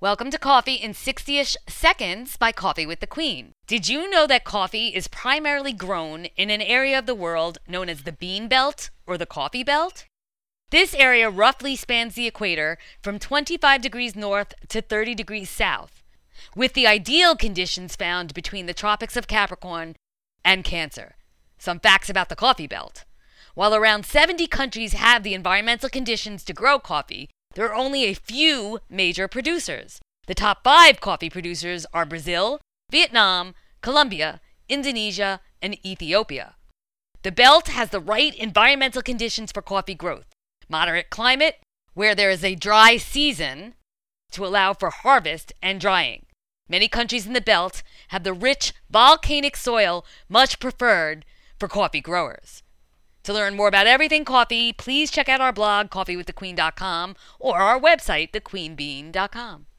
Welcome to Coffee in 60 ish Seconds by Coffee with the Queen. Did you know that coffee is primarily grown in an area of the world known as the Bean Belt or the Coffee Belt? This area roughly spans the equator from 25 degrees north to 30 degrees south, with the ideal conditions found between the tropics of Capricorn and Cancer. Some facts about the Coffee Belt. While around 70 countries have the environmental conditions to grow coffee, there are only a few major producers. The top five coffee producers are Brazil, Vietnam, Colombia, Indonesia, and Ethiopia. The belt has the right environmental conditions for coffee growth moderate climate, where there is a dry season to allow for harvest and drying. Many countries in the belt have the rich volcanic soil much preferred for coffee growers. To learn more about everything coffee, please check out our blog, coffeewiththequeen.com, or our website, thequeenbean.com.